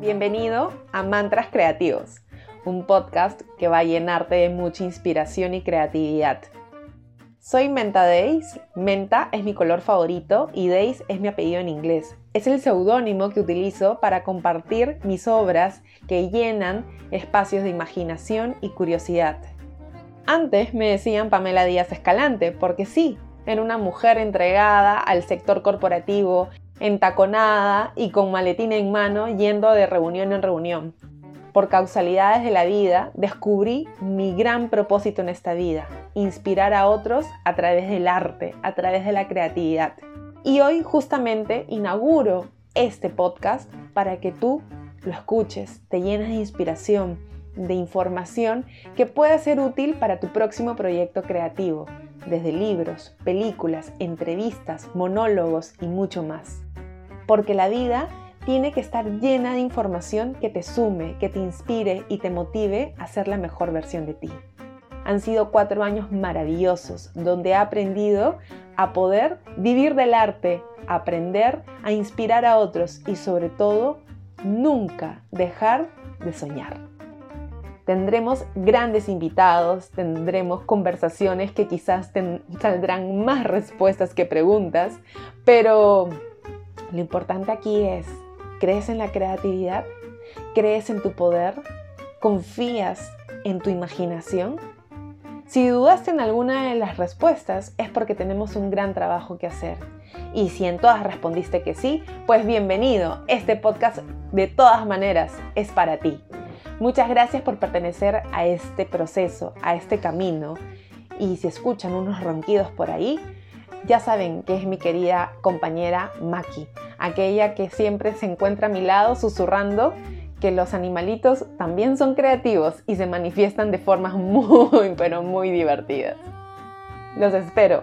Bienvenido a Mantras Creativos, un podcast que va a llenarte de mucha inspiración y creatividad. Soy Menta Days, Menta es mi color favorito y Days es mi apellido en inglés. Es el seudónimo que utilizo para compartir mis obras que llenan espacios de imaginación y curiosidad. Antes me decían Pamela Díaz Escalante, porque sí, era una mujer entregada al sector corporativo entaconada y con maletín en mano yendo de reunión en reunión. Por causalidades de la vida, descubrí mi gran propósito en esta vida, inspirar a otros a través del arte, a través de la creatividad. Y hoy justamente inauguro este podcast para que tú lo escuches, te llenes de inspiración, de información que pueda ser útil para tu próximo proyecto creativo, desde libros, películas, entrevistas, monólogos y mucho más porque la vida tiene que estar llena de información que te sume, que te inspire y te motive a ser la mejor versión de ti. Han sido cuatro años maravillosos donde he aprendido a poder vivir del arte, aprender a inspirar a otros y sobre todo nunca dejar de soñar. Tendremos grandes invitados, tendremos conversaciones que quizás saldrán más respuestas que preguntas, pero lo importante aquí es, ¿crees en la creatividad? ¿Crees en tu poder? ¿Confías en tu imaginación? Si dudaste en alguna de las respuestas es porque tenemos un gran trabajo que hacer. Y si en todas respondiste que sí, pues bienvenido. Este podcast de todas maneras es para ti. Muchas gracias por pertenecer a este proceso, a este camino. Y si escuchan unos ronquidos por ahí, ya saben que es mi querida compañera Maki, aquella que siempre se encuentra a mi lado susurrando que los animalitos también son creativos y se manifiestan de formas muy, pero muy divertidas. Los espero